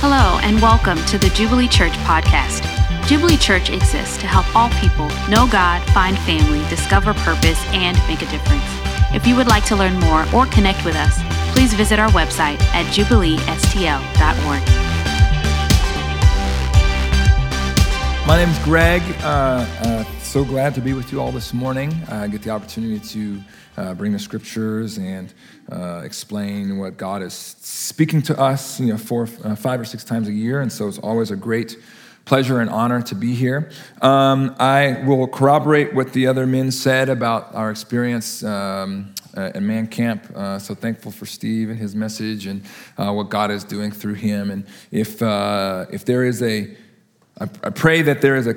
Hello, and welcome to the Jubilee Church podcast. Jubilee Church exists to help all people know God, find family, discover purpose, and make a difference. If you would like to learn more or connect with us, please visit our website at jubileestl.org. My name is Greg. Uh, uh, so glad to be with you all this morning. I get the opportunity to uh, bring the scriptures and uh, explain what God is speaking to us, you know, four, uh, five or six times a year. And so it's always a great pleasure and honor to be here. Um, I will corroborate what the other men said about our experience um, at Man Camp. Uh, so thankful for Steve and his message and uh, what God is doing through him. And if, uh, if there is a I pray that there is a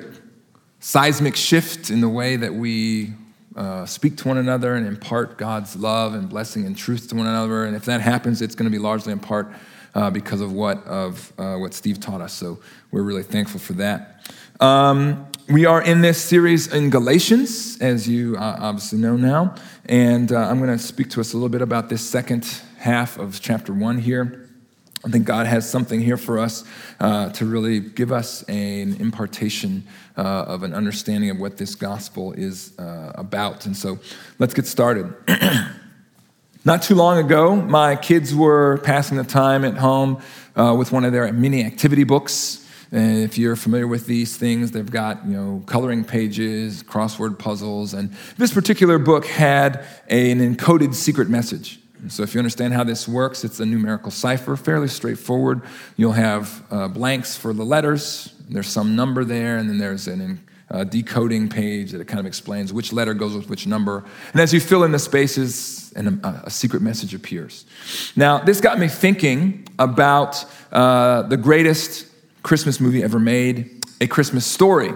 seismic shift in the way that we uh, speak to one another and impart God's love and blessing and truth to one another. And if that happens, it's going to be largely in part uh, because of what of uh, what Steve taught us. So we're really thankful for that. Um, we are in this series in Galatians, as you uh, obviously know now, and uh, I'm going to speak to us a little bit about this second half of chapter one here. I think God has something here for us uh, to really give us an impartation uh, of an understanding of what this gospel is uh, about. And so let's get started. Not too long ago, my kids were passing the time at home uh, with one of their mini activity books. And if you're familiar with these things, they've got you know coloring pages, crossword puzzles, and this particular book had an encoded secret message. So, if you understand how this works, it's a numerical cipher, fairly straightforward. You'll have uh, blanks for the letters, there's some number there, and then there's a uh, decoding page that kind of explains which letter goes with which number. And as you fill in the spaces, and a, a secret message appears. Now, this got me thinking about uh, the greatest Christmas movie ever made, A Christmas Story.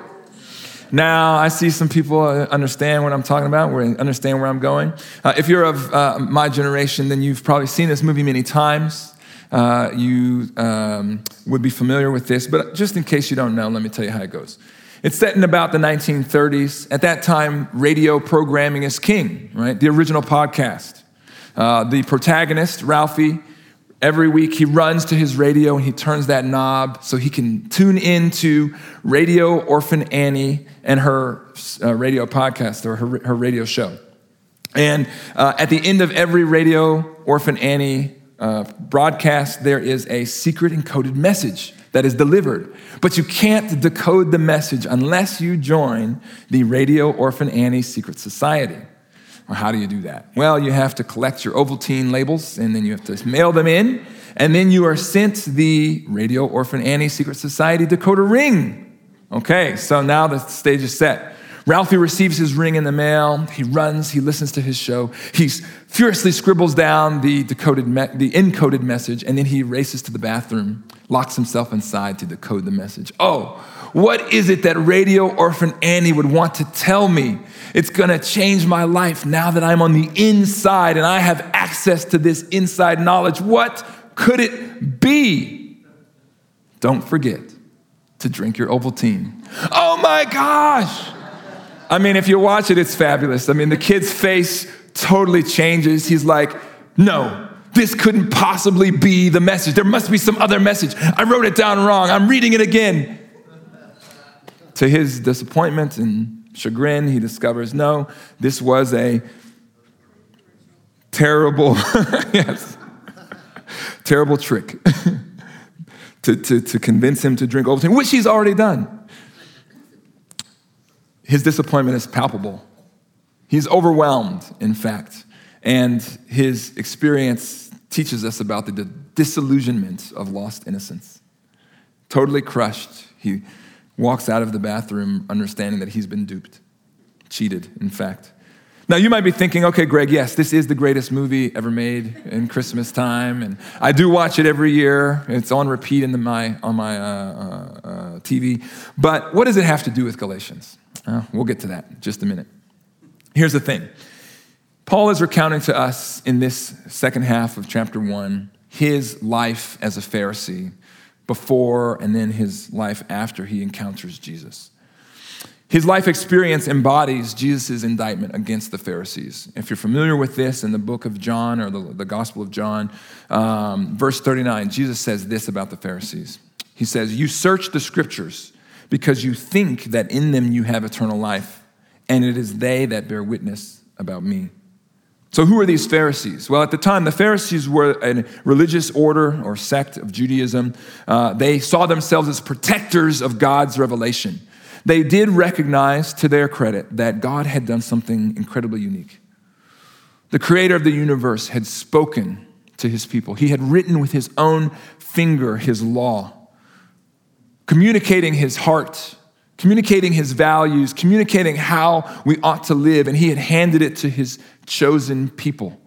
Now, I see some people uh, understand what I'm talking about, understand where I'm going. Uh, if you're of uh, my generation, then you've probably seen this movie many times. Uh, you um, would be familiar with this, but just in case you don't know, let me tell you how it goes. It's set in about the 1930s. At that time, radio programming is king, right? The original podcast. Uh, the protagonist, Ralphie, Every week he runs to his radio and he turns that knob so he can tune into Radio Orphan Annie and her uh, radio podcast or her, her radio show. And uh, at the end of every Radio Orphan Annie uh, broadcast, there is a secret encoded message that is delivered. But you can't decode the message unless you join the Radio Orphan Annie Secret Society. Or how do you do that? Well, you have to collect your Ovaltine labels and then you have to mail them in. And then you are sent the Radio Orphan Annie Secret Society decoder ring. Okay, so now the stage is set. Ralphie receives his ring in the mail. He runs, he listens to his show. He furiously scribbles down the, decoded me- the encoded message, and then he races to the bathroom, locks himself inside to decode the message. Oh, what is it that Radio Orphan Annie would want to tell me? It's gonna change my life now that I'm on the inside and I have access to this inside knowledge. What could it be? Don't forget to drink your Ovaltine. Oh my gosh! I mean, if you watch it, it's fabulous. I mean, the kid's face totally changes. He's like, no, this couldn't possibly be the message. There must be some other message. I wrote it down wrong. I'm reading it again. To his disappointment and chagrin, he discovers no, this was a terrible, yes, terrible trick to, to, to convince him to drink Ovaltine, which he's already done. His disappointment is palpable. He's overwhelmed, in fact, and his experience teaches us about the disillusionment of lost innocence. Totally crushed, he walks out of the bathroom understanding that he's been duped, cheated, in fact. Now, you might be thinking, okay, Greg, yes, this is the greatest movie ever made in Christmas time, and I do watch it every year. It's on repeat in the, my, on my uh, uh, uh, TV. But what does it have to do with Galatians? Uh, we'll get to that in just a minute. Here's the thing Paul is recounting to us in this second half of chapter one his life as a Pharisee before and then his life after he encounters Jesus. His life experience embodies Jesus' indictment against the Pharisees. If you're familiar with this in the book of John or the, the Gospel of John, um, verse 39, Jesus says this about the Pharisees. He says, You search the scriptures because you think that in them you have eternal life, and it is they that bear witness about me. So, who are these Pharisees? Well, at the time, the Pharisees were a religious order or sect of Judaism. Uh, they saw themselves as protectors of God's revelation. They did recognize, to their credit, that God had done something incredibly unique. The creator of the universe had spoken to his people, he had written with his own finger his law, communicating his heart, communicating his values, communicating how we ought to live, and he had handed it to his chosen people.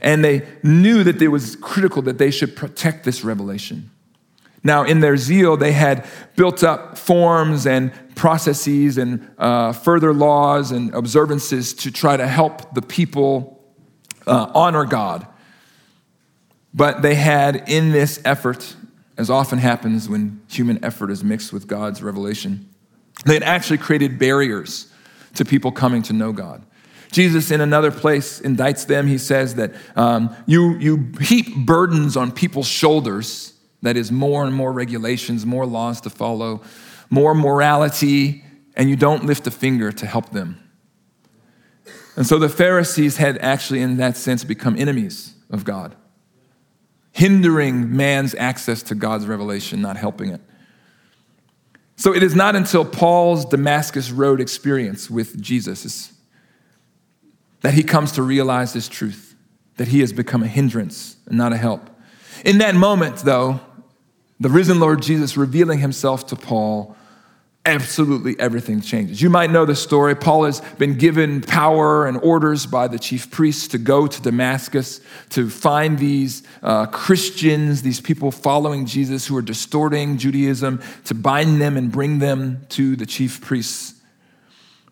And they knew that it was critical that they should protect this revelation. Now, in their zeal, they had built up forms and processes and uh, further laws and observances to try to help the people uh, honor God. But they had, in this effort, as often happens when human effort is mixed with God's revelation, they had actually created barriers to people coming to know God. Jesus, in another place, indicts them. He says that um, you, you heap burdens on people's shoulders that is, more and more regulations, more laws to follow, more morality, and you don't lift a finger to help them. And so the Pharisees had actually, in that sense, become enemies of God, hindering man's access to God's revelation, not helping it. So it is not until Paul's Damascus Road experience with Jesus that he comes to realize this truth that he has become a hindrance and not a help. In that moment, though, the risen Lord Jesus revealing himself to Paul, absolutely everything changes. You might know the story. Paul has been given power and orders by the chief priests to go to Damascus to find these uh, Christians, these people following Jesus who are distorting Judaism, to bind them and bring them to the chief priests.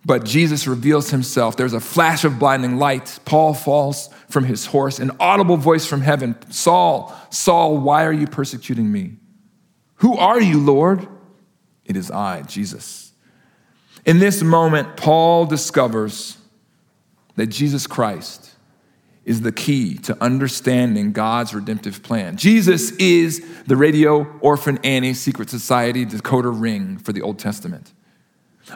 But Jesus reveals himself. There's a flash of blinding light. Paul falls from his horse, an audible voice from heaven Saul, Saul, why are you persecuting me? Who are you, Lord? It is I, Jesus. In this moment, Paul discovers that Jesus Christ is the key to understanding God's redemptive plan. Jesus is the Radio Orphan Annie Secret Society decoder ring for the Old Testament.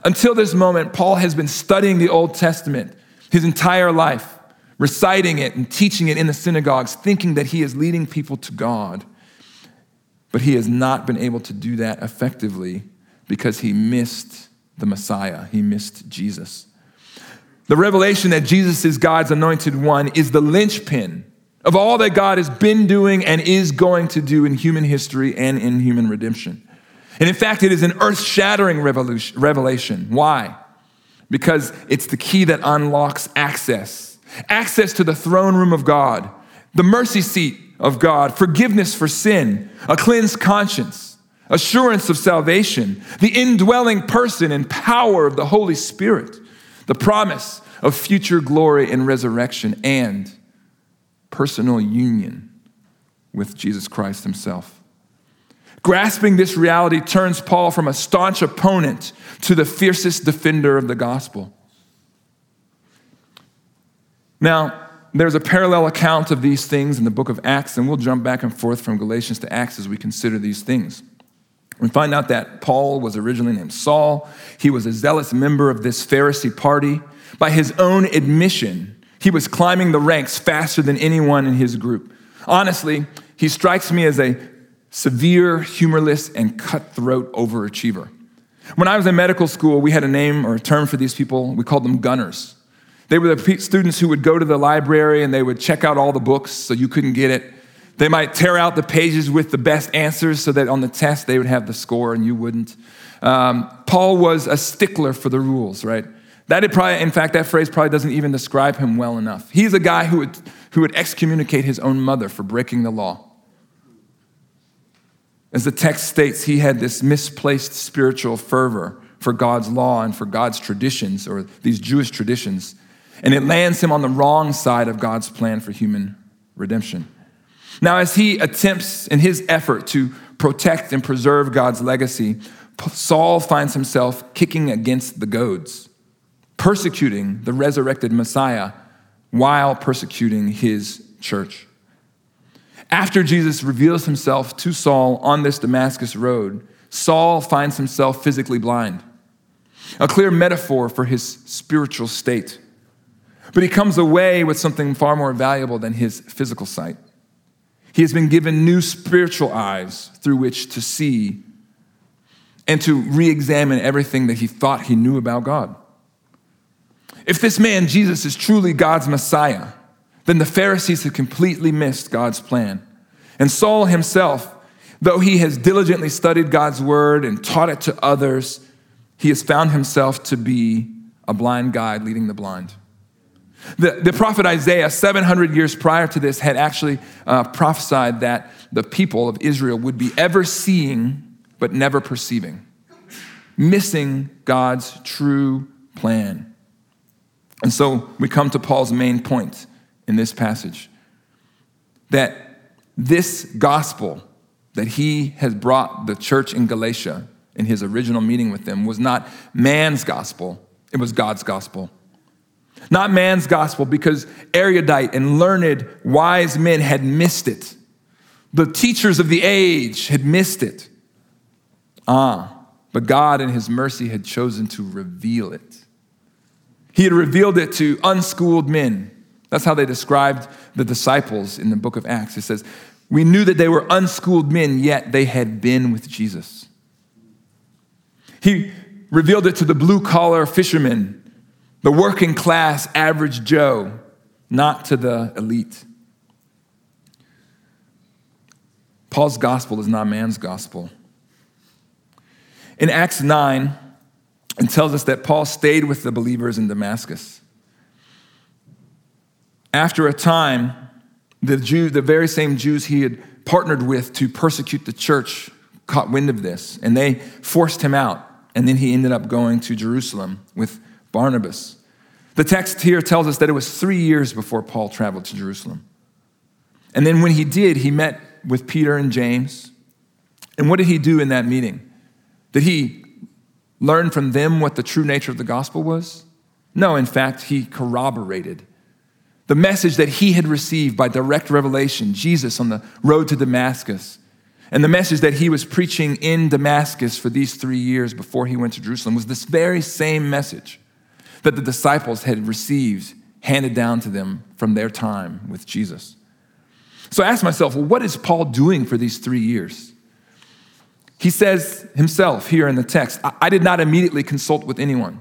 Until this moment, Paul has been studying the Old Testament his entire life, reciting it and teaching it in the synagogues, thinking that he is leading people to God. But he has not been able to do that effectively because he missed the Messiah, he missed Jesus. The revelation that Jesus is God's anointed one is the linchpin of all that God has been doing and is going to do in human history and in human redemption. And in fact, it is an earth shattering revelation. Why? Because it's the key that unlocks access access to the throne room of God, the mercy seat of God, forgiveness for sin, a cleansed conscience, assurance of salvation, the indwelling person and power of the Holy Spirit, the promise of future glory and resurrection, and personal union with Jesus Christ Himself. Grasping this reality turns Paul from a staunch opponent to the fiercest defender of the gospel. Now, there's a parallel account of these things in the book of Acts, and we'll jump back and forth from Galatians to Acts as we consider these things. We find out that Paul was originally named Saul. He was a zealous member of this Pharisee party. By his own admission, he was climbing the ranks faster than anyone in his group. Honestly, he strikes me as a severe, humorless, and cutthroat overachiever. When I was in medical school, we had a name or a term for these people. We called them gunners. They were the students who would go to the library and they would check out all the books so you couldn't get it. They might tear out the pages with the best answers so that on the test they would have the score and you wouldn't. Um, Paul was a stickler for the rules, right? That probably, in fact, that phrase probably doesn't even describe him well enough. He's a guy who would, who would excommunicate his own mother for breaking the law. As the text states, he had this misplaced spiritual fervor for God's law and for God's traditions, or these Jewish traditions and it lands him on the wrong side of God's plan for human redemption. Now, as he attempts in his effort to protect and preserve God's legacy, Saul finds himself kicking against the goads, persecuting the resurrected Messiah while persecuting his church. After Jesus reveals himself to Saul on this Damascus road, Saul finds himself physically blind, a clear metaphor for his spiritual state. But he comes away with something far more valuable than his physical sight. He has been given new spiritual eyes through which to see and to re examine everything that he thought he knew about God. If this man, Jesus, is truly God's Messiah, then the Pharisees have completely missed God's plan. And Saul himself, though he has diligently studied God's word and taught it to others, he has found himself to be a blind guide leading the blind. The, the prophet Isaiah, 700 years prior to this, had actually uh, prophesied that the people of Israel would be ever seeing but never perceiving, missing God's true plan. And so we come to Paul's main point in this passage that this gospel that he has brought the church in Galatia in his original meeting with them was not man's gospel, it was God's gospel. Not man's gospel because erudite and learned wise men had missed it. The teachers of the age had missed it. Ah, but God in his mercy had chosen to reveal it. He had revealed it to unschooled men that's how they described the disciples in the book of Acts. It says, We knew that they were unschooled men, yet they had been with Jesus. He revealed it to the blue collar fishermen, the working class average Joe, not to the elite. Paul's gospel is not man's gospel. In Acts 9, it tells us that Paul stayed with the believers in Damascus. After a time, the, Jew, the very same Jews he had partnered with to persecute the church caught wind of this, and they forced him out. And then he ended up going to Jerusalem with Barnabas. The text here tells us that it was three years before Paul traveled to Jerusalem. And then when he did, he met with Peter and James. And what did he do in that meeting? Did he learn from them what the true nature of the gospel was? No, in fact, he corroborated the message that he had received by direct revelation, Jesus on the road to Damascus, and the message that he was preaching in Damascus for these three years before he went to Jerusalem was this very same message that the disciples had received, handed down to them from their time with Jesus. So I asked myself, well, what is Paul doing for these three years? He says himself here in the text, I did not immediately consult with anyone.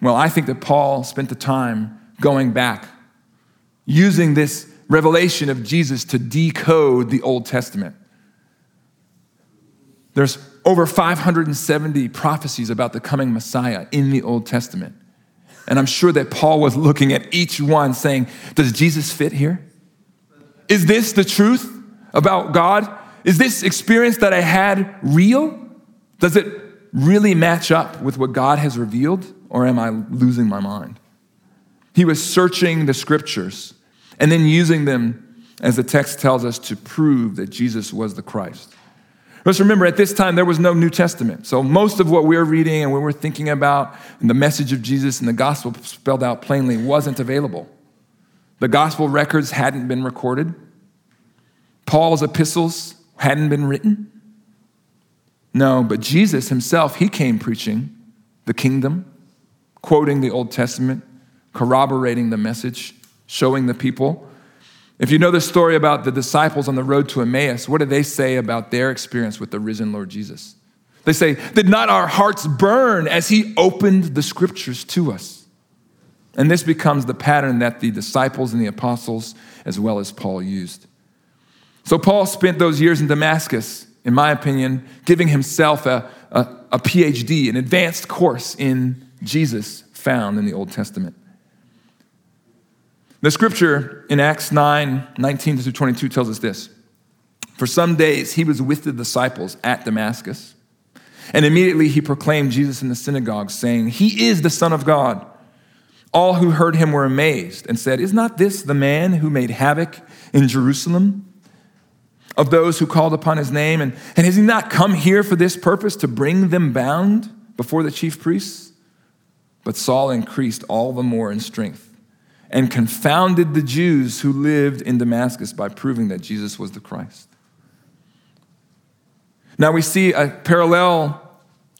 Well, I think that Paul spent the time going back, using this revelation of Jesus to decode the Old Testament. There's over 570 prophecies about the coming Messiah in the Old Testament. And I'm sure that Paul was looking at each one saying, Does Jesus fit here? Is this the truth about God? Is this experience that I had real? Does it really match up with what God has revealed? Or am I losing my mind? He was searching the scriptures and then using them, as the text tells us, to prove that Jesus was the Christ. Let's remember, at this time, there was no New Testament. So most of what we're reading and what we're thinking about and the message of Jesus and the gospel spelled out plainly wasn't available. The gospel records hadn't been recorded. Paul's epistles hadn't been written. No, but Jesus himself, he came preaching the kingdom, quoting the Old Testament, corroborating the message, showing the people. If you know the story about the disciples on the road to Emmaus, what do they say about their experience with the risen Lord Jesus? They say, Did not our hearts burn as he opened the scriptures to us? And this becomes the pattern that the disciples and the apostles, as well as Paul, used. So Paul spent those years in Damascus, in my opinion, giving himself a, a, a PhD, an advanced course in Jesus found in the Old Testament. The scripture in Acts 9 19 through 22 tells us this For some days he was with the disciples at Damascus, and immediately he proclaimed Jesus in the synagogue, saying, He is the Son of God. All who heard him were amazed and said, Is not this the man who made havoc in Jerusalem of those who called upon his name? And, and has he not come here for this purpose, to bring them bound before the chief priests? But Saul increased all the more in strength and confounded the Jews who lived in Damascus by proving that Jesus was the Christ. Now we see a parallel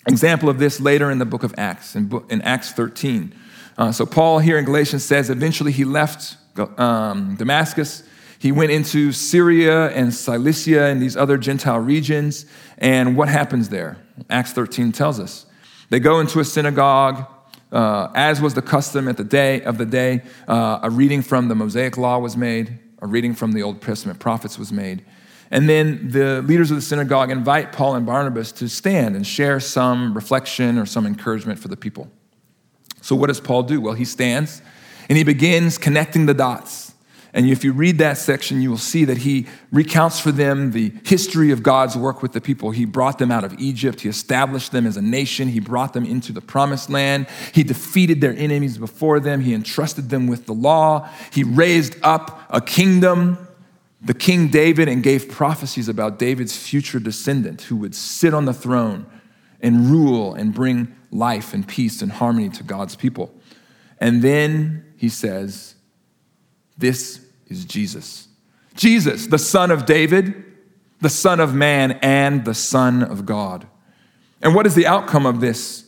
example of this later in the book of Acts, in, in Acts 13. Uh, so Paul here in Galatians says eventually he left um, Damascus. He went into Syria and Cilicia and these other Gentile regions. And what happens there? Acts 13 tells us. They go into a synagogue uh, as was the custom at the day of the day, uh, a reading from the Mosaic Law was made, a reading from the Old Testament prophets was made. And then the leaders of the synagogue invite Paul and Barnabas to stand and share some reflection or some encouragement for the people. So, what does Paul do? Well, he stands and he begins connecting the dots and if you read that section, you will see that he recounts for them the history of God's work with the people. He brought them out of Egypt, he established them as a nation, he brought them into the promised land, he defeated their enemies before them, he entrusted them with the law, he raised up a kingdom, the King David, and gave prophecies about David's future descendant who would sit on the throne and rule and bring life and peace and harmony to God's people. And then he says, This is Jesus. Jesus, the Son of David, the Son of Man, and the Son of God. And what is the outcome of this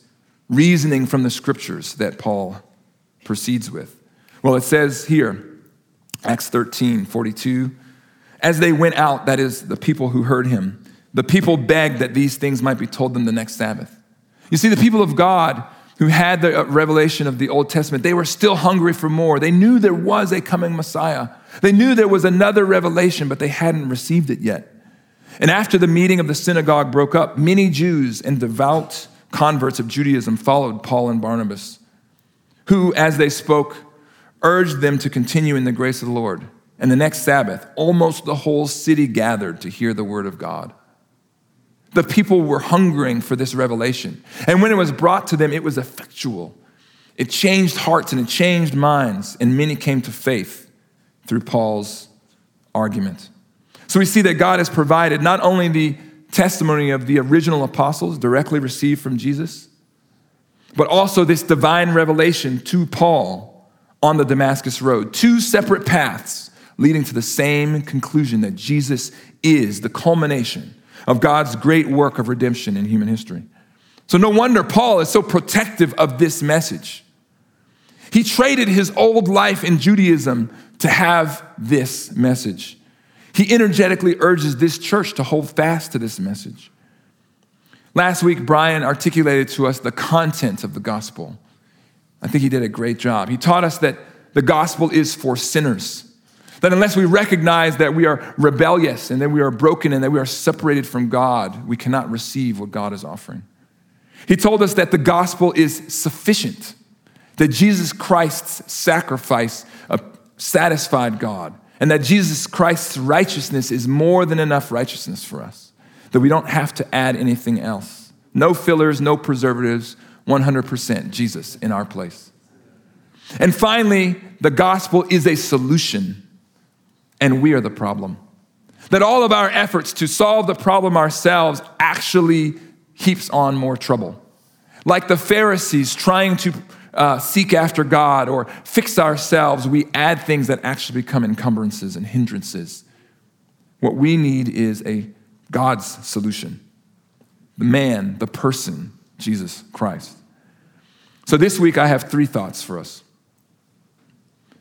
reasoning from the scriptures that Paul proceeds with? Well, it says here, Acts 13 42, as they went out, that is, the people who heard him, the people begged that these things might be told them the next Sabbath. You see, the people of God who had the uh, revelation of the Old Testament, they were still hungry for more. They knew there was a coming Messiah. They knew there was another revelation, but they hadn't received it yet. And after the meeting of the synagogue broke up, many Jews and devout converts of Judaism followed Paul and Barnabas, who, as they spoke, urged them to continue in the grace of the Lord. And the next Sabbath, almost the whole city gathered to hear the word of God. The people were hungering for this revelation. And when it was brought to them, it was effectual. It changed hearts and it changed minds, and many came to faith through Paul's argument. So we see that God has provided not only the testimony of the original apostles directly received from Jesus, but also this divine revelation to Paul on the Damascus Road. Two separate paths leading to the same conclusion that Jesus is the culmination of God's great work of redemption in human history. So, no wonder Paul is so protective of this message. He traded his old life in Judaism to have this message. He energetically urges this church to hold fast to this message. Last week, Brian articulated to us the content of the gospel. I think he did a great job. He taught us that the gospel is for sinners. That unless we recognize that we are rebellious and that we are broken and that we are separated from God, we cannot receive what God is offering. He told us that the gospel is sufficient, that Jesus Christ's sacrifice uh, satisfied God, and that Jesus Christ's righteousness is more than enough righteousness for us, that we don't have to add anything else. No fillers, no preservatives, 100% Jesus in our place. And finally, the gospel is a solution and we are the problem. That all of our efforts to solve the problem ourselves actually heaps on more trouble. Like the Pharisees trying to uh, seek after God or fix ourselves, we add things that actually become encumbrances and hindrances. What we need is a God's solution the man, the person, Jesus Christ. So this week I have three thoughts for us.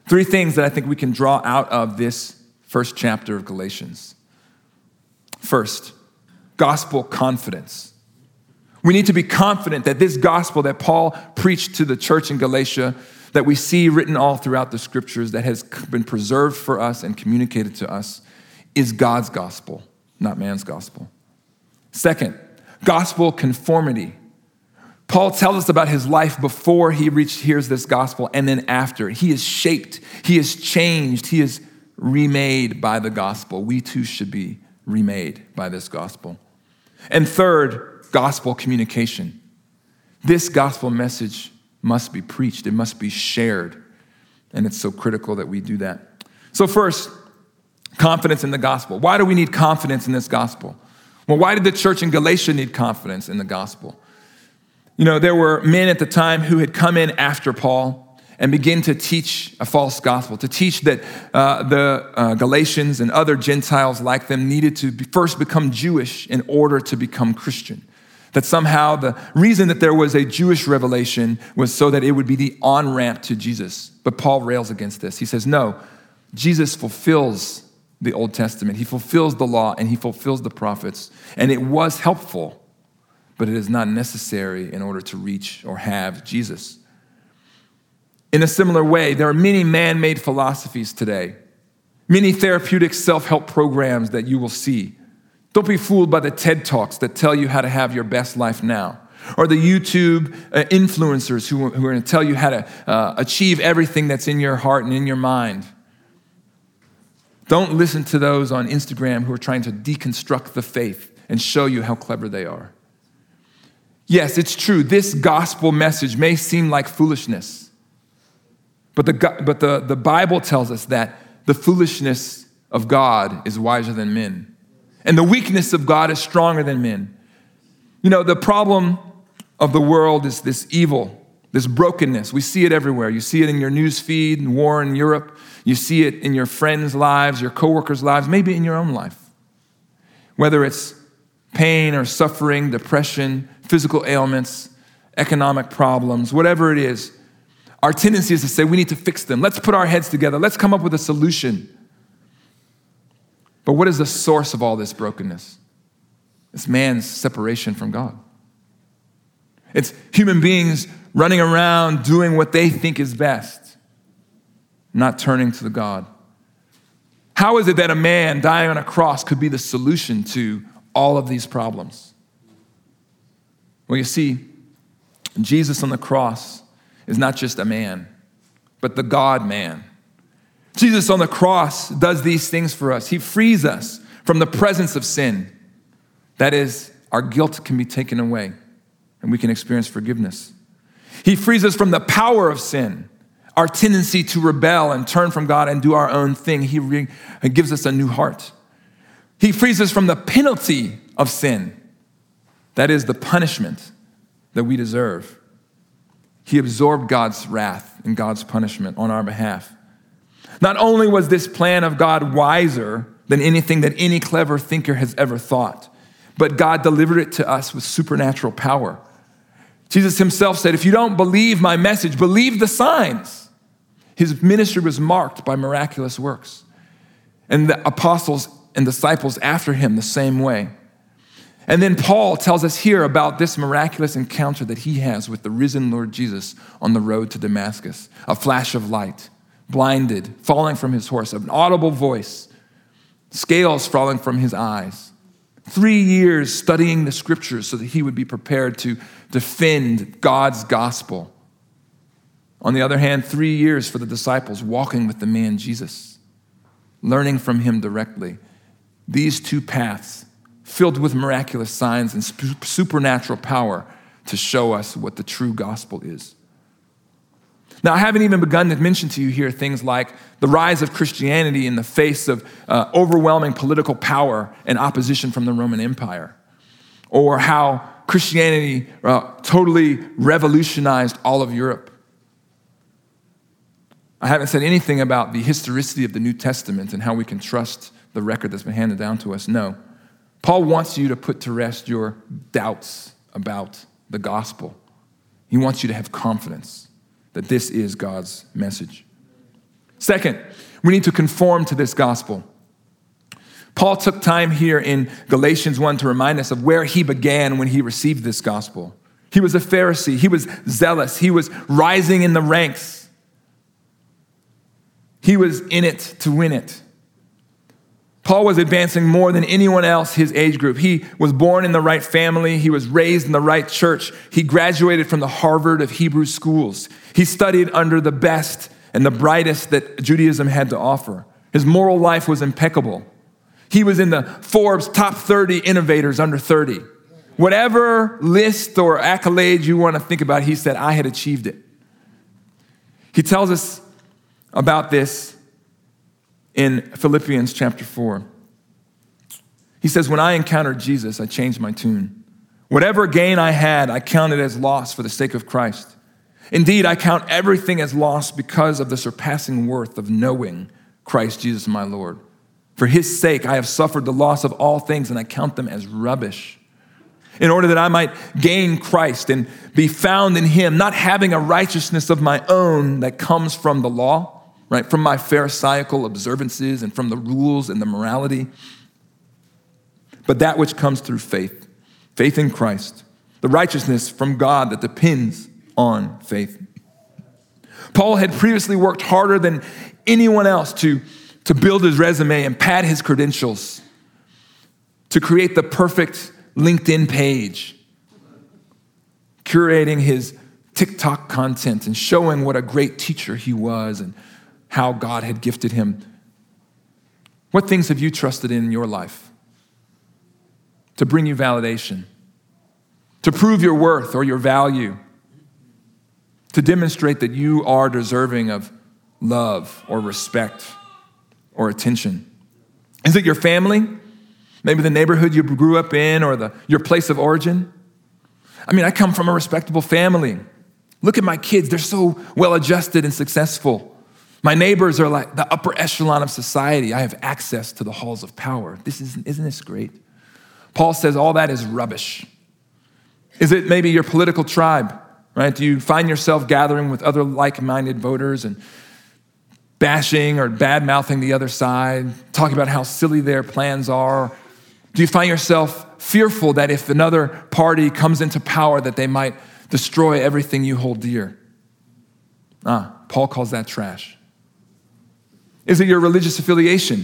Three things that I think we can draw out of this first chapter of Galatians. First, gospel confidence. We need to be confident that this gospel that Paul preached to the church in Galatia, that we see written all throughout the scriptures, that has been preserved for us and communicated to us, is God's gospel, not man's gospel. Second, gospel conformity. Paul tells us about his life before he reached, hears this gospel and then after. He is shaped, he is changed, he is remade by the gospel. We too should be remade by this gospel. And third, gospel communication. This gospel message must be preached, it must be shared. And it's so critical that we do that. So, first, Confidence in the gospel. Why do we need confidence in this gospel? Well, why did the church in Galatia need confidence in the gospel? You know, there were men at the time who had come in after Paul and begin to teach a false gospel, to teach that uh, the uh, Galatians and other Gentiles like them needed to be, first become Jewish in order to become Christian. That somehow the reason that there was a Jewish revelation was so that it would be the on ramp to Jesus. But Paul rails against this. He says, no, Jesus fulfills the Old Testament, he fulfills the law, and he fulfills the prophets. And it was helpful, but it is not necessary in order to reach or have Jesus. In a similar way, there are many man made philosophies today, many therapeutic self help programs that you will see. Don't be fooled by the TED Talks that tell you how to have your best life now, or the YouTube uh, influencers who, who are going to tell you how to uh, achieve everything that's in your heart and in your mind. Don't listen to those on Instagram who are trying to deconstruct the faith and show you how clever they are. Yes, it's true. This gospel message may seem like foolishness. But, the, but the, the Bible tells us that the foolishness of God is wiser than men, and the weakness of God is stronger than men. You know, the problem of the world is this evil, this brokenness. We see it everywhere. You see it in your news feed, war in Europe. You see it in your friends' lives, your coworkers' lives, maybe in your own life. Whether it's pain or suffering, depression, physical ailments, economic problems, whatever it is, our tendency is to say we need to fix them. Let's put our heads together. Let's come up with a solution. But what is the source of all this brokenness? It's man's separation from God. It's human beings running around doing what they think is best, not turning to the God. How is it that a man dying on a cross could be the solution to all of these problems? Well, you see, Jesus on the cross is not just a man, but the God man. Jesus on the cross does these things for us. He frees us from the presence of sin. That is, our guilt can be taken away and we can experience forgiveness. He frees us from the power of sin, our tendency to rebel and turn from God and do our own thing. He re- gives us a new heart. He frees us from the penalty of sin, that is, the punishment that we deserve. He absorbed God's wrath and God's punishment on our behalf. Not only was this plan of God wiser than anything that any clever thinker has ever thought, but God delivered it to us with supernatural power. Jesus himself said, If you don't believe my message, believe the signs. His ministry was marked by miraculous works. And the apostles and disciples after him the same way. And then Paul tells us here about this miraculous encounter that he has with the risen Lord Jesus on the road to Damascus a flash of light, blinded, falling from his horse, an audible voice, scales falling from his eyes. Three years studying the scriptures so that he would be prepared to defend God's gospel. On the other hand, three years for the disciples walking with the man Jesus, learning from him directly. These two paths filled with miraculous signs and supernatural power to show us what the true gospel is. Now, I haven't even begun to mention to you here things like the rise of Christianity in the face of uh, overwhelming political power and opposition from the Roman Empire, or how Christianity uh, totally revolutionized all of Europe. I haven't said anything about the historicity of the New Testament and how we can trust the record that's been handed down to us. No. Paul wants you to put to rest your doubts about the gospel. He wants you to have confidence that this is God's message. Second, we need to conform to this gospel. Paul took time here in Galatians 1 to remind us of where he began when he received this gospel. He was a Pharisee, he was zealous, he was rising in the ranks, he was in it to win it. Paul was advancing more than anyone else his age group. He was born in the right family. He was raised in the right church. He graduated from the Harvard of Hebrew schools. He studied under the best and the brightest that Judaism had to offer. His moral life was impeccable. He was in the Forbes top 30 innovators under 30. Whatever list or accolade you want to think about, he said, I had achieved it. He tells us about this in Philippians chapter 4. He says, When I encountered Jesus, I changed my tune. Whatever gain I had, I counted as loss for the sake of Christ. Indeed, I count everything as loss because of the surpassing worth of knowing Christ Jesus my Lord. For his sake, I have suffered the loss of all things, and I count them as rubbish, in order that I might gain Christ and be found in him, not having a righteousness of my own that comes from the law, right, from my Pharisaical observances and from the rules and the morality, but that which comes through faith, faith in Christ, the righteousness from God that depends on faith. Paul had previously worked harder than anyone else to, to build his resume and pad his credentials, to create the perfect LinkedIn page, curating his TikTok content and showing what a great teacher he was and how God had gifted him. What things have you trusted in in your life to bring you validation, to prove your worth or your value? to demonstrate that you are deserving of love or respect or attention? Is it your family? Maybe the neighborhood you grew up in or the, your place of origin? I mean, I come from a respectable family. Look at my kids, they're so well adjusted and successful. My neighbors are like the upper echelon of society. I have access to the halls of power. This is, isn't this great? Paul says all that is rubbish. Is it maybe your political tribe? right? Do you find yourself gathering with other like minded voters and bashing or bad mouthing the other side, talking about how silly their plans are? Do you find yourself fearful that if another party comes into power, that they might destroy everything you hold dear? Ah, Paul calls that trash. Is it your religious affiliation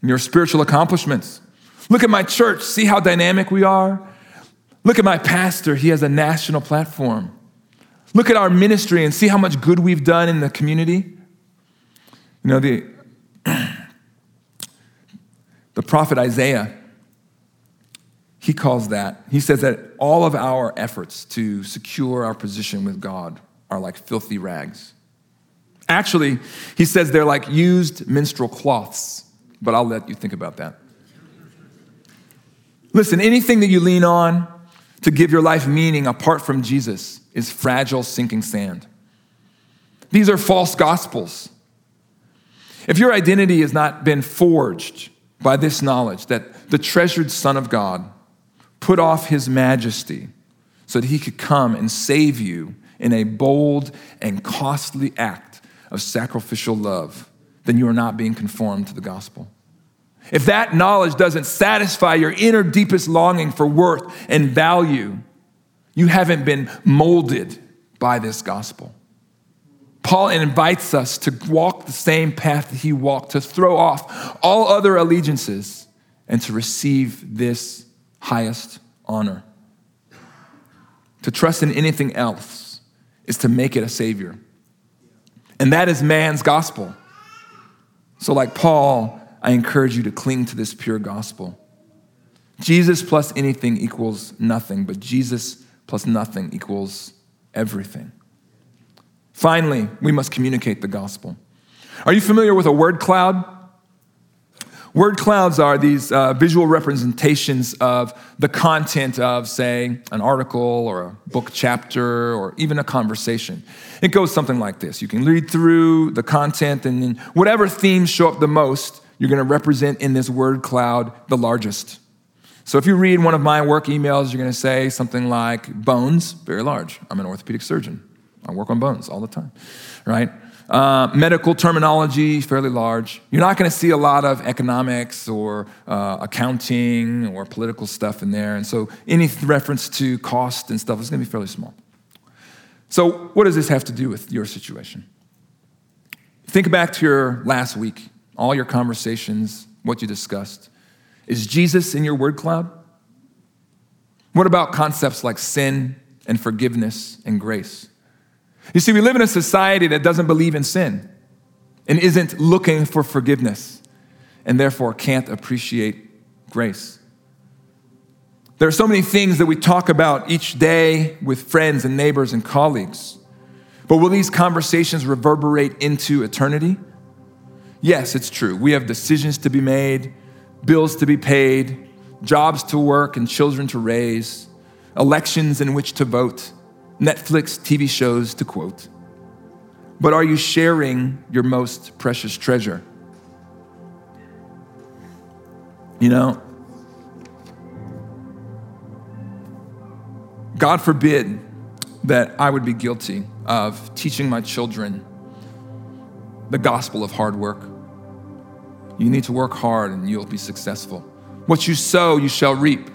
and your spiritual accomplishments? Look at my church, see how dynamic we are? Look at my pastor, he has a national platform. Look at our ministry and see how much good we've done in the community. You know, the, the prophet Isaiah, he calls that, he says that all of our efforts to secure our position with God are like filthy rags. Actually, he says they're like used menstrual cloths, but I'll let you think about that. Listen, anything that you lean on to give your life meaning apart from Jesus is fragile, sinking sand. These are false gospels. If your identity has not been forged by this knowledge that the treasured Son of God put off his majesty so that he could come and save you in a bold and costly act of sacrificial love, then you are not being conformed to the gospel. If that knowledge doesn't satisfy your inner deepest longing for worth and value, you haven't been molded by this gospel. Paul invites us to walk the same path that he walked, to throw off all other allegiances and to receive this highest honor. To trust in anything else is to make it a savior. And that is man's gospel. So, like Paul, I encourage you to cling to this pure gospel. Jesus plus anything equals nothing, but Jesus plus nothing equals everything. Finally, we must communicate the gospel. Are you familiar with a word cloud? Word clouds are these uh, visual representations of the content of, say, an article or a book chapter or even a conversation. It goes something like this You can read through the content, and then whatever themes show up the most, you're going to represent in this word cloud the largest. So if you read one of my work emails, you're going to say something like bones, very large. I'm an orthopedic surgeon. I work on bones all the time, right? Uh, medical terminology, fairly large. You're not going to see a lot of economics or uh, accounting or political stuff in there. And so any reference to cost and stuff is going to be fairly small. So, what does this have to do with your situation? Think back to your last week, all your conversations, what you discussed. Is Jesus in your word cloud? What about concepts like sin and forgiveness and grace? You see, we live in a society that doesn't believe in sin and isn't looking for forgiveness and therefore can't appreciate grace. There are so many things that we talk about each day with friends and neighbors and colleagues. But will these conversations reverberate into eternity? Yes, it's true. We have decisions to be made, bills to be paid, jobs to work, and children to raise, elections in which to vote, Netflix TV shows to quote. But are you sharing your most precious treasure? You know, God forbid that I would be guilty of teaching my children the gospel of hard work. You need to work hard and you'll be successful. What you sow, you shall reap.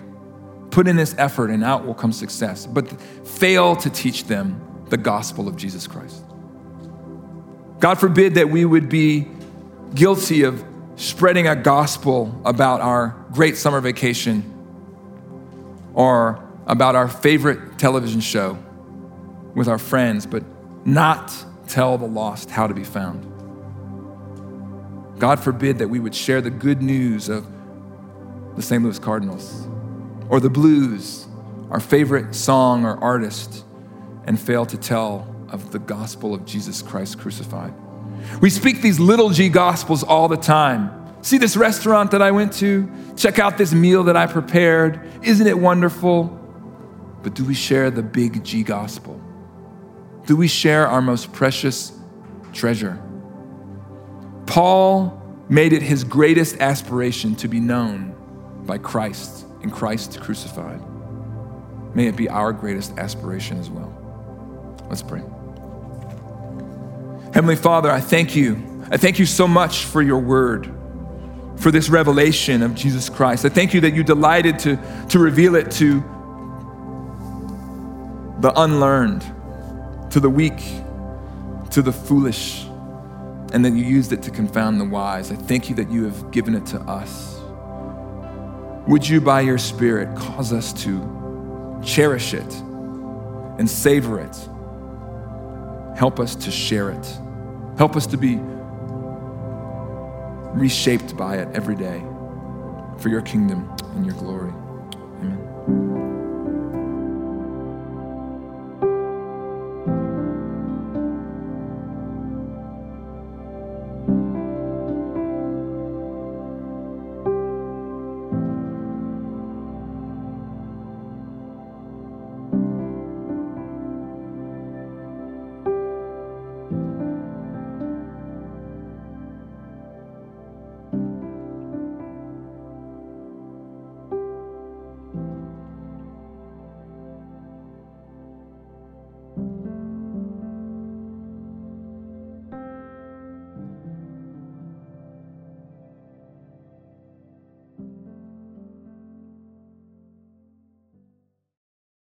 Put in this effort and out will come success. But fail to teach them the gospel of Jesus Christ. God forbid that we would be guilty of spreading a gospel about our great summer vacation or about our favorite television show with our friends, but not tell the lost how to be found. God forbid that we would share the good news of the St. Louis Cardinals or the blues, our favorite song or artist, and fail to tell of the gospel of Jesus Christ crucified. We speak these little g gospels all the time. See this restaurant that I went to? Check out this meal that I prepared. Isn't it wonderful? But do we share the big G gospel? Do we share our most precious treasure? Paul made it his greatest aspiration to be known by Christ and Christ crucified. May it be our greatest aspiration as well. Let's pray. Heavenly Father, I thank you. I thank you so much for your word, for this revelation of Jesus Christ. I thank you that you delighted to, to reveal it to the unlearned, to the weak, to the foolish and that you used it to confound the wise. I thank you that you have given it to us. Would you, by your Spirit, cause us to cherish it and savor it? Help us to share it. Help us to be reshaped by it every day for your kingdom and your glory. Amen.